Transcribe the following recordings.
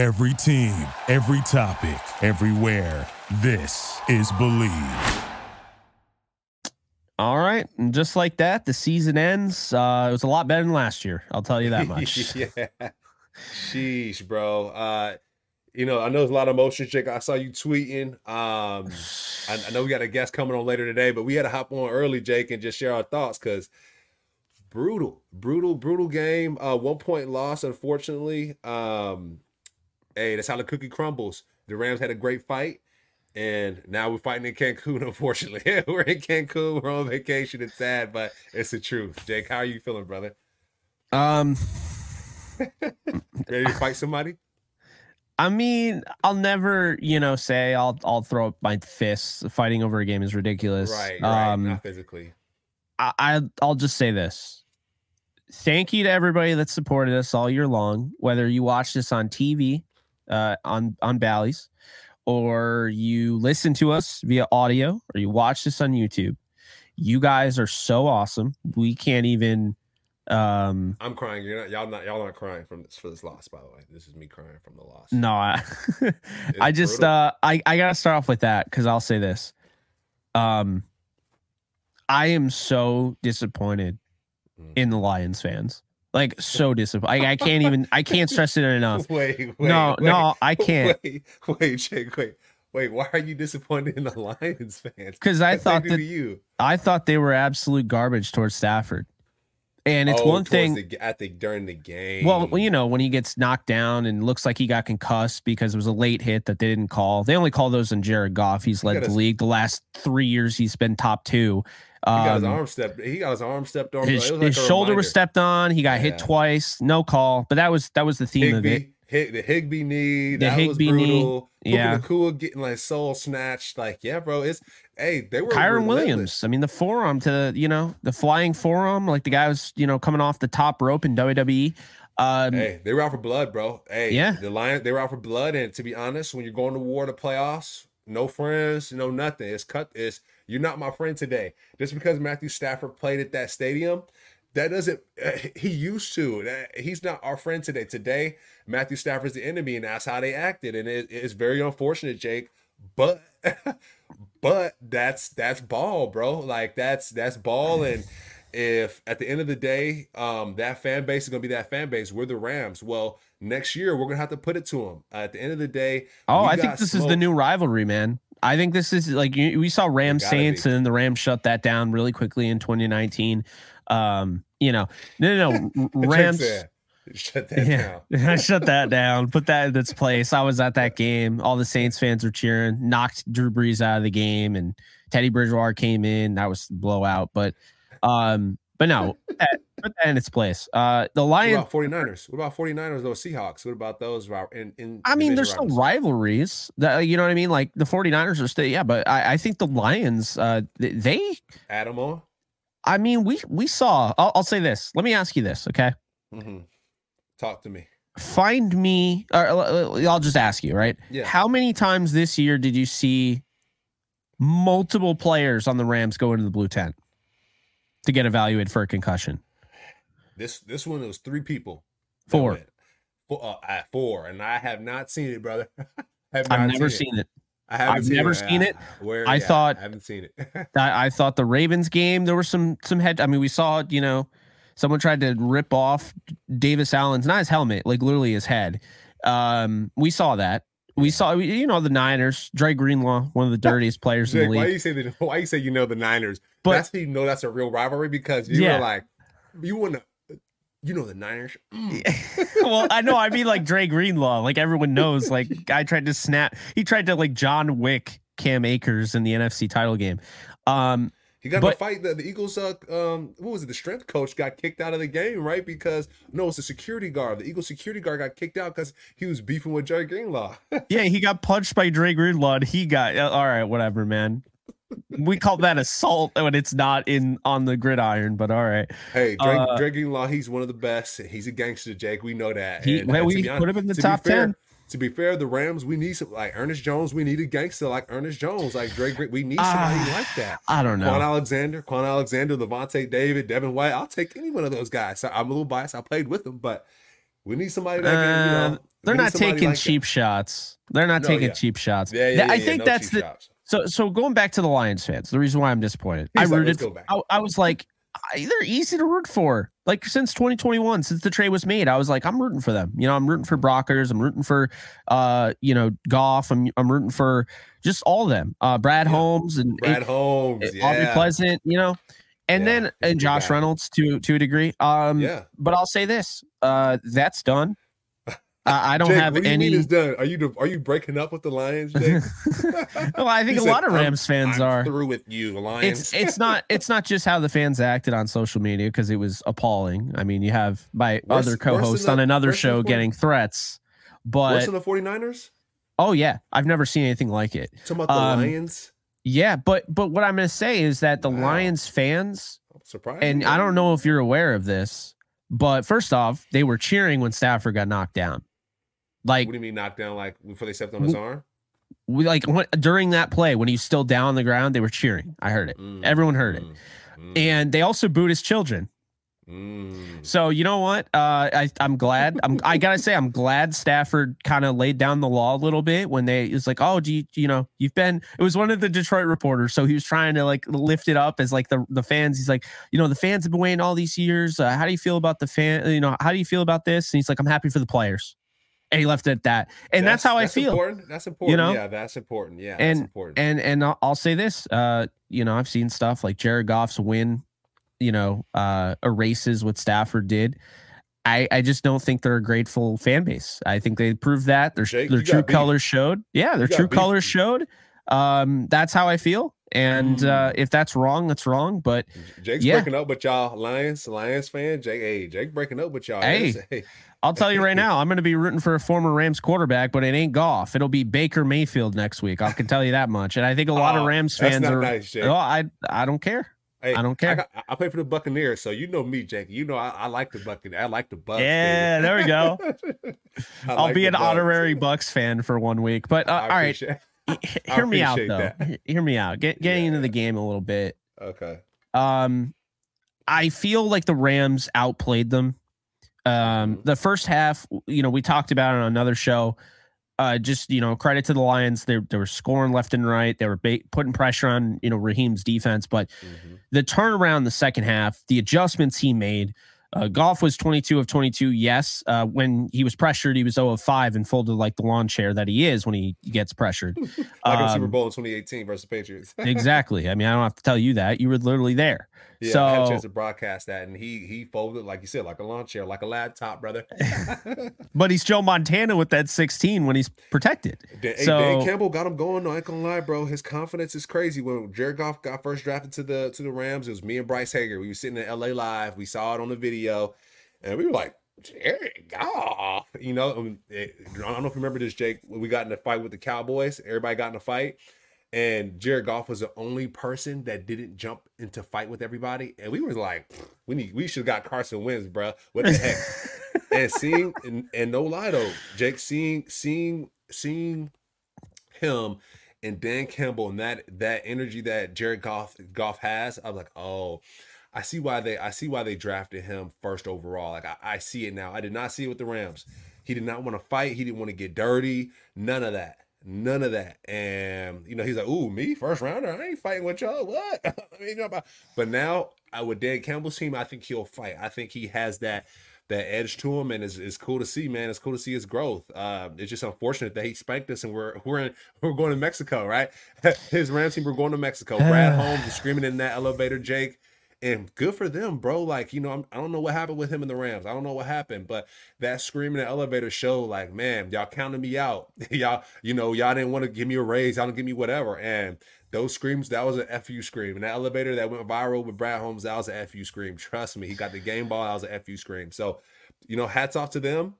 Every team, every topic, everywhere. This is Bleav. All right. And just like that, the season ends. Uh, it was a lot better than last year. I'll tell you that much. yeah. Sheesh, bro. Uh, you know, I know there's a lot of emotion, Jake. I saw you tweeting. Um, I, I know we got a guest coming on later today, but we had to hop on early, Jake, and just share our thoughts because brutal, brutal, brutal game. Uh, one point loss, unfortunately. Um, hey, that's how the cookie crumbles. The Rams had a great fight, and now we're fighting in Cancun. Unfortunately, we're in Cancun. We're on vacation. It's sad, but it's the truth. Jake, how are you feeling, brother? Um, ready to fight somebody? I mean, I'll never, you know, say I'll I'll throw up my fists. Fighting over a game is ridiculous. Right, right. Um, Not physically. I, I I'll just say this. Thank you to everybody that supported us all year long, whether you watched us on TV, uh, on on Bally's, or you listen to us via audio, or you watch this on YouTube. You guys are so awesome. We can't even um I'm crying. You're not. Y'all not. Y'all not crying from this for this loss. By the way, this is me crying from the loss. no, I, I just brutal. uh I I gotta start off with that because I'll say this. Um I am so disappointed Mm. in the Lions fans. Like so disappointed. I, I can't even I can't stress it enough. Wait, wait. no, wait, no, I can't. Wait, wait, Jake. Wait, wait. Why are you disappointed in the Lions fans? Because I thought that you. I thought they were absolute garbage towards Stafford. And it's Oh, one thing the, at the during the game. Well, you know, when he gets knocked down and looks like he got concussed because it was a late hit that they didn't call. They only call those in Jared Goff. He's led got the league the last three years. He's been top two. He got his Um, arm stepped. He got his arm stepped on. his, like his shoulder was stepped on. He got hit twice. No call, but that was that was the theme of it. Hig, the Higbee knee. The That was Higbee knee, brutal. yeah. Yeah. Nacua getting like soul snatched. Like, yeah, bro. It's hey, they were Kyren relentless. Williams. I mean, the forearm to the you know the flying forearm, like the guy was you know coming off the top rope in WWE. Um, Hey, they were out for blood, bro. Hey, Yeah. the Lions, they were out for blood. And to be honest, when you're going to war to playoffs, no friends, no nothing. It's cut. It's you're not my friend today. Just because Matthew Stafford played at that stadium, that doesn't. Uh, he used to. That, he's not our friend today. Today, Matthew Stafford's the enemy, and that's how they acted. And it, it's very unfortunate, Jake. But, but that's that's ball, bro. Like that's that's ball and if at the end of the day, um, that fan base is gonna be that fan base. We're the Rams. Well, next year we're gonna have to put it to them. at the end of the day, Oh, I think this is the new rivalry, man. I think this is like we saw Rams gotta Saints, be. and then the Rams shut that down really quickly in 2019. Um, you know, no, no, no, Rams. Shut that Yeah, down. shut that down. Put that in its place. I was at that game. All the Saints fans were cheering. Knocked Drew Brees out of the game, and Teddy Bridgewater came in. That was blowout. But, um, but no, put that, in its place. Uh, the Lions, What about 49ers? What about 49ers, those Seahawks? What about those in, in I mean, there's still rivalries. That you know what I mean. Like the 49ers are still, yeah. But I, I think the Lions, uh, th- they. 'em on. I mean, we we saw. I'll, I'll say this. Let me ask you this, okay? Mm-hmm. Talk to me. find me or uh, I'll just ask you, right? Yeah. How many times this year did you see multiple players on the Rams go into the blue tent to get evaluated for a concussion? This this one was three people. Four. Four, uh, at four, and I have not seen it, brother. have I've never it. seen it. I haven't I've seen never it. seen it. Where I yeah, thought- I haven't seen it. I, I thought the Ravens game there were some some head. I mean, we saw you know someone tried to rip off Davis Allen's not his helmet, like literally his head. Um, we saw that. We saw you know the Niners. Dre Greenlaw, one of the dirtiest players in Jake, the why league. you say? Why you say you know the Niners? But- that's how you know that's a real rivalry because you Yeah. were like, you want to, you know the Niners. Mm. well, I know. I mean, like Dre Greenlaw. Like everyone knows. Like guy tried to snap. He tried to like John Wick Cam Akers in the NFC title game. Um, He got in a fight. The, the Eagles, uh, um, what was it? The strength coach got kicked out of the game, right? Because no, it's a security guard. The Eagles security guard got kicked out because he was beefing with Jerry Greenlaw. yeah, he got punched by Dre Greenlaw. And he got uh, all right. Whatever, man. We call that assault when it's not in on the gridiron. But all right, hey, Drake, Uh, Drake Greenlaw, he's one of the best. He's a gangster, Jake. We know that. he, And- well, to we be put him in the to top fair- ten. To be fair, the Rams, we need some like Ernest Jones. We need a gangster like Ernest Jones, like Drake. We need somebody Ah, like that. I don't know. Kwon. Alexander, Kwon Alexander, Lavonte David, Devin White. I'll take any one of those guys. So I'm a little biased. I played with them, but we need somebody that can, you Uh, know, They're not taking like that. cheap shots. They're not No, taking yeah. cheap shots. Yeah, yeah, yeah, I yeah, think no that's the shots. So so going back to the Lions fans. The reason why I'm disappointed. I rooted. "Let's go back." I, I was like, I- they're easy to root for. Like since 2021, since the trade was made, I was like, I'm rooting for them. You know, I'm rooting for Brockers. I'm rooting for, uh, you know, Goff. I'm I'm rooting for just all of them. Uh, Brad Yeah. Holmes and Brad Holmes, and Aubrey yeah, Pleasant. You know, and Yeah, then and Josh. Reynolds to to a degree. Um, yeah. but I'll say this: uh, that's done. I, I don't Jake, have what do you any. mean it's done? Are you are you breaking up with the Lions, Jake? well, I think He a said, lot of "I'm- Rams fans I'm are. through with you, Lions. It's it's not it's not just how the fans acted on social media because it was appalling. I mean, you have my Worse- other co-host on the- another worse than the show 40 getting threats, but Worse than the 49ers? oh yeah, I've never seen anything like it. Talking about the Um, Lions? Yeah, but but what I'm going to say is that the Wow. Lions fans, I'm surprised. and I don't know if you're aware of this, but first off, they were cheering when Stafford got knocked down. Like What do you mean knocked down like before they stepped on his arm? we like during that play when he was still down on the ground, they were cheering. I heard it. Mm, Everyone heard it. mm, mm, And they also booed his children. mm. So you know what? Uh, I I'm glad. I'm I gotta say I'm glad Stafford kind of laid down the law a little bit when they it's like oh do you you know you've been it was one of the Detroit reporters so he was trying to like lift it up as like the the fans he's like you know the fans have been waiting all these years uh, how do you feel about the fan you know how do you feel about this and he's like I'm happy for the players and he left it at that and that's, how I feel Important. That's important. You know? Yeah, that's important. Yeah, And- that's important. and and I'll, I'll say this uh you know I've seen stuff like Jared Goff's win you know uh erases what Stafford did I I just don't think they're a grateful fan base I think they proved that their Jake, their true colors showed yeah their true beef. colors showed um that's how I feel and uh Mm. if that's wrong that's wrong but Jake's yeah. breaking up with y'all, Lions, Lions fan. Jake, hey, Jake breaking up with y'all. Hey. Hey, I'll tell you right now I'm going to be rooting for a former Rams quarterback but it ain't Goff it'll be Baker Mayfield next week I can tell you that much and I think a lot Oh, of Rams fans are nice, oh I I don't care Hey, I don't care. got- I, play for the Buccaneers, so you know me, Jake. You know I, I like the Buccaneers. I like the Bucks. Yeah, there we go. I I'll like be an Bucks. honorary Bucks fan for one week. But uh, all right, I hear me out though. that. Hear me out. Get getting Yeah. into the game a little bit. Okay. Um, I feel like the Rams outplayed them. Um, Mhm. the first half, you know, we talked about it on another show. Uh, just you know, credit to the Lions. They they were scoring left and right. They were ba- putting pressure on you know Raheem's defense, but Mhm. the turnaround the second half, the adjustments he made. Uh, Goff was 22 of 22. Yes. Uh, when he was pressured, he was 0 of 5 and folded like the lawn chair that he is when he gets pressured. Like in Super Um, Bowl in 2018 versus the Patriots. exactly. I mean, I don't have to tell you that. You were literally there. Yeah, I had a chance to broadcast that, and he he folded like you said, like a lawn chair, like a laptop, brother. But he's Joe Montana with that 16 when he's protected. Dan, So- Dan Campbell got him going. No, I ain't gonna lie, bro. His confidence is crazy. When Jared Goff got first drafted to the to the Rams, it was me and Bryce Hager. We were sitting in LA live. We saw it on the video, and we were like, Jared Goff. You know, um, I don't know if you remember this, Jake. We got in a fight with the Cowboys, everybody got in a fight. And Jared Goff was the only person that didn't jump into fight with everybody, and we were like, "We need, we should have got Carson Wentz, bro. What the heck?" and seeing and, and no lie though, Jake seeing seeing seeing him and Dan Campbell and that that energy that Jared Goff Goff has, I was like, oh, I see why they I see why they drafted him first overall. Like I, I see it now. I did not see it with the Rams. He did not want to fight. He didn't want to get dirty. None of that. None of that. And you know, he's like, "Ooh, me first rounder. I ain't fighting with y'all. What?" I mean, you know, but, but now I, with Dan Campbell's team, I think he'll fight. I think he has that that edge to him, and it's, it's cool to see, man. It's cool to see his growth. Uh, it's just unfortunate that he spanked us, and we're we're in, we're going to Mexico, right? His Rams team, we're going to Mexico. Brad Holmes is screaming in that elevator, Jake. And good for them, bro. Like, you know, I'm, I don't know what happened with him and the Rams. I don't know what happened, but that screaming in the elevator show, like, man, y'all counted me out. y'all, you know, y'all didn't want to give me a raise. Y'all didn't give me whatever. And those screams, that was an FU scream. And that elevator that went viral with Brad Holmes, that was an FU scream. Trust me, he got the game ball. That was an FU scream. So, you know, hats off to them.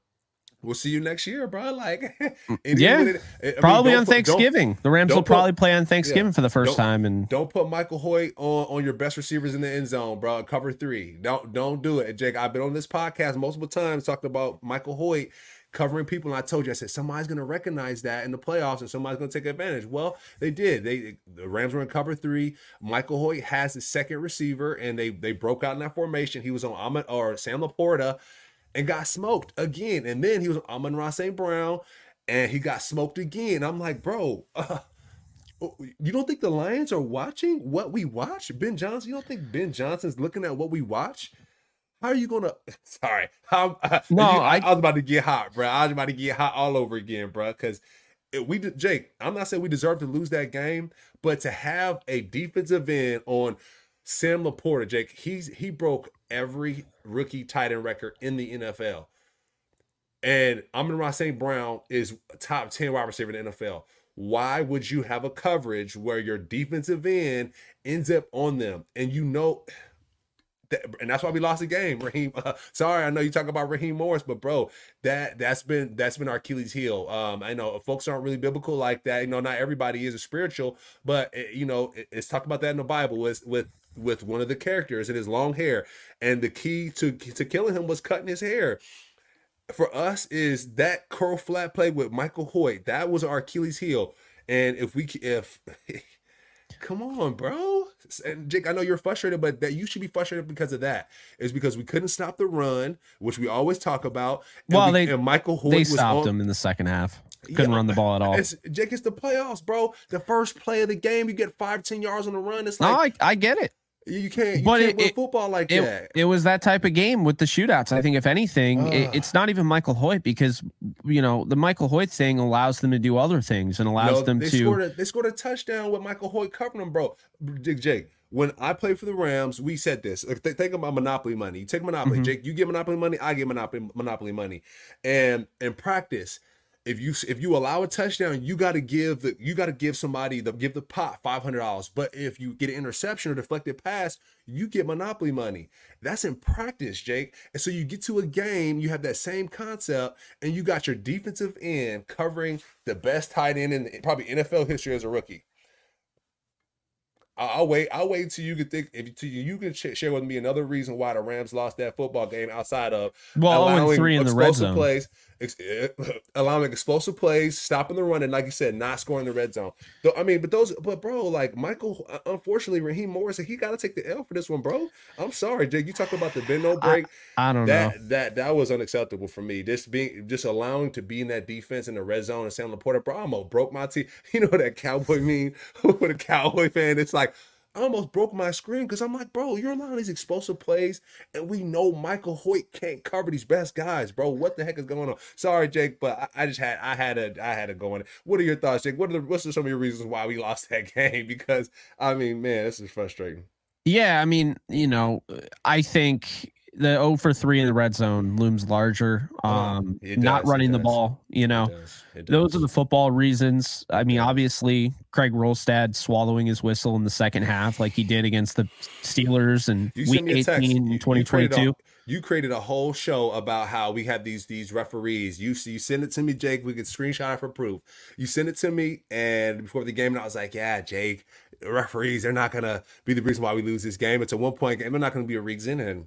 We'll see you next year, bro. Like, mm, Yeah. what it- I Probably don't on put- Thanksgiving. The Rams will put- probably play on Thanksgiving for the 1st time. And Don't put Michael Hoyt on, on your best receivers in the end zone, bro. Cover three. Don't don't do it, Jake. I've been on this podcast multiple times talking about Michael Hoyt covering people, and I told you, I said somebody's gonna recognize that in the playoffs, and somebody's gonna take advantage. Well, they did. They the Rams were in cover three. Michael Hoyt has the second receiver, and they they broke out in that formation. He was on Ahmed or Sam LaPorta. And got smoked again. And then he was Amon-Ra St. Brown and he got smoked again. I'm like, bro, uh, you don't think the Lions are watching what we watch? Ben Johnson, you don't think Ben Johnson's looking at what we watch? How are you gonna? Sorry, how, uh, No, you- I- I was about to get hot, bro. I was about to get hot all over again, bro. Because we, Jake, I'm not saying we deserve to lose that game, but to have a defensive end on Sam LaPorta, Jake, he's he broke every rookie tight end record in the NFL. And Amon-Ra St. Brown is top 10 wide receiver in the NFL. Why would you have a coverage where your defensive end ends up on them? And you know, that, and that's why we lost the game. Raheem, uh, sorry, I know you talk about Raheem Morris, but bro, that that's been that's been our Achilles heel. Um, I know folks aren't really biblical like that. You know, not everybody is a spiritual, but it, you know, it- it's talked about that in the Bible with with with one of the characters and his long hair, and the key to to killing him was cutting his hair for us is that curl flat play with Michael Hoyt. That was our Achilles heel. And if we if come on, bro. And Jake, I know you're frustrated, but that you should be frustrated because of that. Is because we couldn't stop the run, which we always talk about. And Well, we- they- and Michael Hoyt They stopped on, him in the second half. Couldn't Yeah, run the ball at all. It's, Jake, it's the playoffs, bro. The first play of the game, you get five, ten yards on the run. It's No, like I, I get it. You can't, you but can't it- win it- football like that. It, it was that type of game with the shootouts. I think, if anything, it, it's not even Michael Hoyt because you know the Michael Hoyt thing allows them to do other things and allows No, them they to. scored a, they scored a touchdown with Michael Hoyt covering them, bro. Jake, Jake, when I played for the Rams, we said this. Like, th- think about monopoly money. You take monopoly, Mhm. Jake. You get monopoly money, I get monopoly monopoly money. And in practice, if you if you allow a touchdown, you got to give the you got to give somebody the give the pot five hundred dollars. But if you get an interception or deflected pass, you get monopoly money. That's in practice, Jake. And so you get to a game, you have that same concept, and you got your defensive end covering the best tight end in probably NFL history as a rookie. I'll wait. I'll wait until you can think. If till you, you can sh- share with me another reason why the Rams lost that football game outside of well, 0 and 3 in the red zone. plays, ex- eh, allowing explosive plays, stopping the run, and like you said, not scoring the red zone. Though, I mean, but those, but bro, like Michael, uh, unfortunately, Raheem Morris, he got to take the L for this one, bro. I'm sorry, Jake. You talk about the bend no break. I don't know. That that that was unacceptable for me. Just being just allowing to be in that defense in the red zone and Sam LaPorta, bro, I almost broke my teeth. You know what that cowboy mean with a cowboy fan? It's like I almost broke my screen because I'm like, bro, you're allowing these explosive plays, and we know Michael Hoyt can't cover these best guys, bro. What the heck is going on? Sorry, Jake, but I, I just had I had a I had a go on. it. What are your thoughts, Jake? What are the what's some of your reasons why we lost that game? Because I mean, man, this is frustrating. Yeah, I mean, you know, I think the 0 for 3 in the red zone looms larger. Um, it not does, it running the ball, you know. It does, it Those are the football reasons. I mean, obviously, Craig Wrolstad swallowing his whistle in the second half, like he did against the Steelers in You week sent 18 text. You- in you created a- 2022. You created a whole show about how we have these these referees. You see you send it to me, Jake. We could screenshot it for proof. You send it to me, and before the game, and I was like, "Yeah, Jake, referees, they're not gonna be the reason why we lose this game. It's a one point game. They're not gonna be a reason." And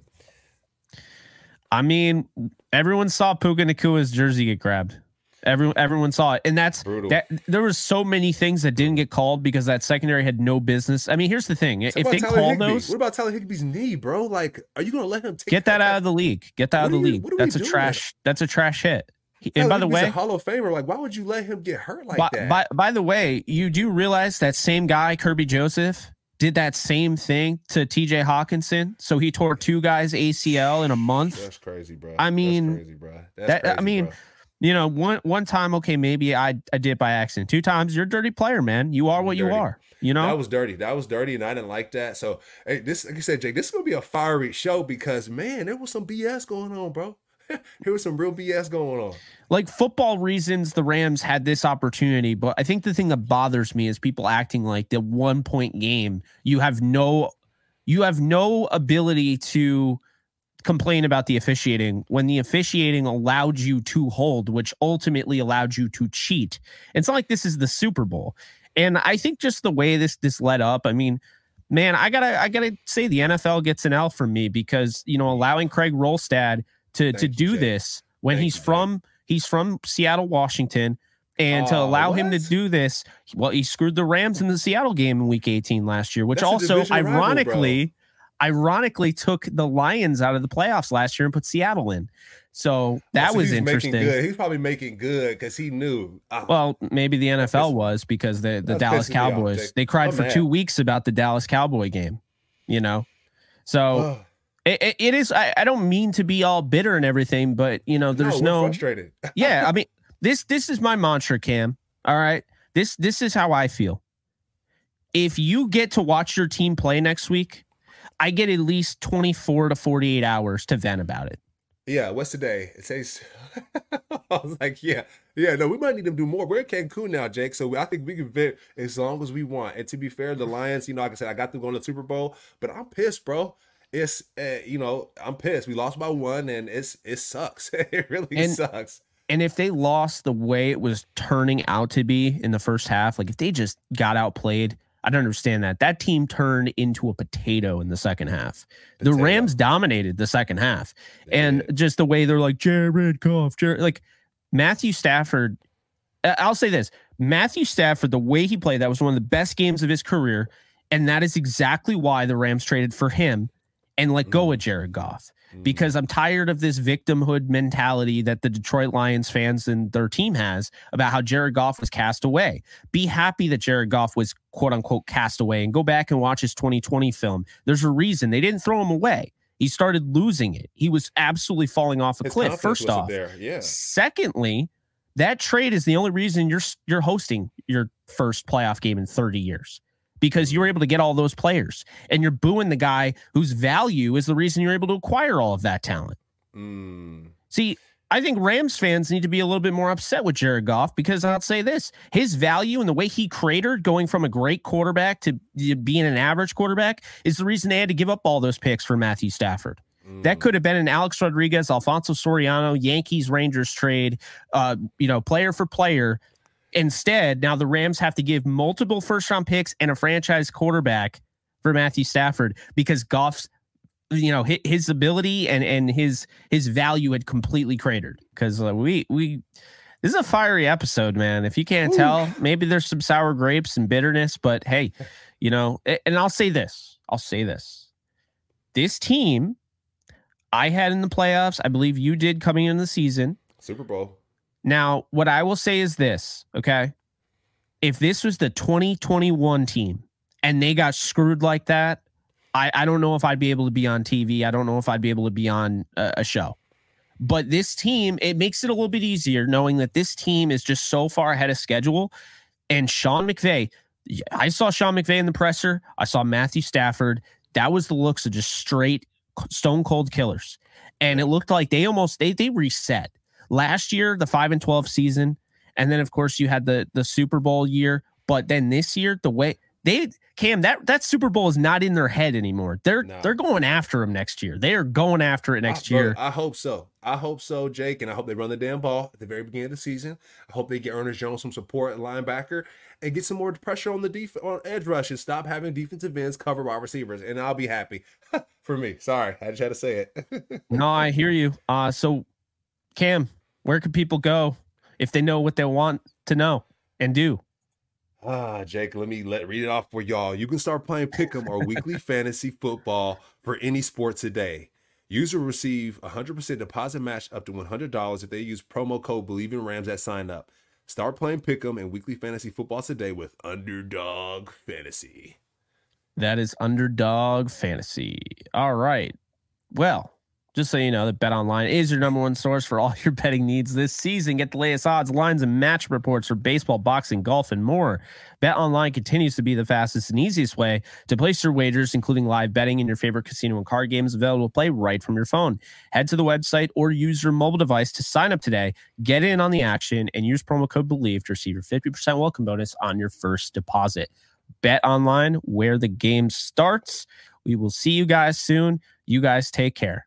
I mean, everyone saw Puka Nacua's jersey get grabbed. Everyone, everyone saw it, and that's Brutal. that. There was so many things that didn't get called because that secondary had no business. I mean, here's the thing: What if about they Tyler call Higbee? those, what about Tyler Higbee's knee, bro? Like, are you gonna let him take get that out of the league. Get that out of the you- league. what are we That's a trash. That's a trash hit. He- and by the Higbee's a way, Hall of Famer. Like, why would you let him get hurt like by, that? by by the way, you do realize that same guy, Kerby Joseph, did that same thing to T.J. Hockenson. So he tore two guys ACL in a month. That's crazy, bro. I mean, That's crazy, bro. That- I mean, bro. You know, one one time, okay, maybe I I did it by accident. Two times, you're a dirty player, man. You are what you are. You know, That was dirty. That was dirty, and I didn't like that. So, hey, this, like you said, Jake, this is gonna be a fiery show because man, there was some BS going on, bro. there was some real BS going on. like football reasons, the Rams had this opportunity, but I think the thing that bothers me is people acting like the one point game. You have no, you have no ability to complain about the officiating when the officiating allowed you to hold, which ultimately allowed you to cheat. It's not like this is the Super Bowl, and I think just the way this this led up. I mean. Man, I gotta, I gotta say the NFL gets an L from me because you know allowing Craig Wrolstad to to Thank you, do Jake. this when Thank he's you, from he's from Seattle, Washington, and to Oh, allow him to do this, well, he screwed the Rams in the Seattle game in Week 18 last year, which That's also, division rival, ironically, ironically took the Lions out of the playoffs last year and put Seattle in. So that so was interesting. He's probably making good because he knew. ah, Well, maybe the NFL was because the the Dallas Cowboys they cried I'm for mad. two weeks about the Dallas Cowboy game. You know, so. It, it- is. I, I don't mean to be all bitter and everything, but you know, there's no, no. frustrated. yeah, I mean, this this is my mantra, Cam. All right, this this is how I feel. If you get to watch your team play next week, I get at least 24 to 48 hours to vent about it. Yeah, what's today? It says. I was like, yeah, yeah. No, we might need to do more. We're in Cancun now, Jake. So I think we can vent as long as we want. And to be fair, the Lions, you know, like I said, I got them going to the Super Bowl, but I'm pissed, bro. It's, uh, you know, I'm pissed. We lost by one, and it's it sucks. it really And- sucks. And if they lost the way it was turning out to be in the first half, like if they just got outplayed, I don't understand that. That team turned into a potato in the second half. The Rams dominated the second half. They and did. just the way they're like Jared Goff, Jared, like Matthew Stafford. I'll say this: Matthew Stafford, the way he played, that was one of the best games of his career, and that is exactly why the Rams traded for him and let go Mm. of Jared Goff. Mhm. Because I'm tired of this victimhood mentality that the Detroit Lions fans and their team has about how Jared Goff was cast away. Be happy that Jared Goff was quote unquote cast away and go back and watch his 2020 film. There's a reason they didn't throw him away. He started losing it. He was absolutely falling off a His cliff. First off, there. yeah. secondly, that trade is the only reason you're you're hosting your first playoff game in 30 years because you were able to get all those players and you're booing the guy whose value is the reason you're able to acquire all of that talent. Mm. See, I think Rams fans need to be a little bit more upset with Jared Goff because I'll say this his value and the way he cratered going from a great quarterback to being an average quarterback is the reason they had to give up all those picks for Matthew Stafford. That Mm. could have been an Alex Rodriguez, Alfonso Soriano, Yankees Rangers trade, uh, you know, player for player. Instead, now the Rams have to give multiple first round picks and a franchise quarterback for Matthew Stafford because Goff's, you know, his, his ability and and his his value had completely cratered. Because uh, we we this is a fiery episode, man. If you can't Ooh. tell, maybe there's some sour grapes and bitterness, but hey, you know, and I'll say this, I'll say this, this team I had in the playoffs. I believe you did coming into the season. Super Bowl. Now, what I will say is this, okay? If this was the 2021 team and they got screwed like that, I, I don't know if I'd be able to be on TV. I don't know if I'd be able to be on a, a show. But this team, it makes it a little bit easier knowing that this team is just so far ahead of schedule. And Sean McVay, I saw Sean McVay in the presser. I saw Matthew Stafford. That was the looks of just straight stone cold killers. And it looked like they almost they they reset. Last year, the 5 and 12 season, and then of course you had the the Super Bowl year, but then this year the way they Cam that that Super Bowl is not in their head anymore. They're No. they're going after him next year. They are going after it next I, year. I hope so. I hope so, Jake, and I hope they run the damn ball at the very beginning of the season. I hope they get Ernest Jones some support at linebacker and get some more pressure on the def- on edge rush and stop having defensive ends cover wide receivers, and I'll be happy. For me, sorry, I just had to say it. No, I hear you. Uh so Cam, where can people go if they know what they want to know and do? Ah, Jake, let me let read it off for y'all. You can start playing Pick'em or weekly fantasy football for any sport today. User will receive 100% deposit match up to $100 if they use promo code Bleav in Rams at sign up. Start playing Pick'em and weekly fantasy football today with Underdog Fantasy. That is underdog fantasy. All right. Well, just so you know, that Bet Online is your number one source for all your betting needs this season. Get the latest odds, lines, and match reports for baseball, boxing, golf, and more. Bet Online continues to be the fastest and easiest way to place your wagers, including live betting and your favorite casino and card games available to play right from your phone. Head to the website or use your mobile device to sign up today. Get in on the action and use promo code BLEAV to receive your 50% welcome bonus on your first deposit. Bet Online, where the game starts. We will see you guys soon. You guys take care.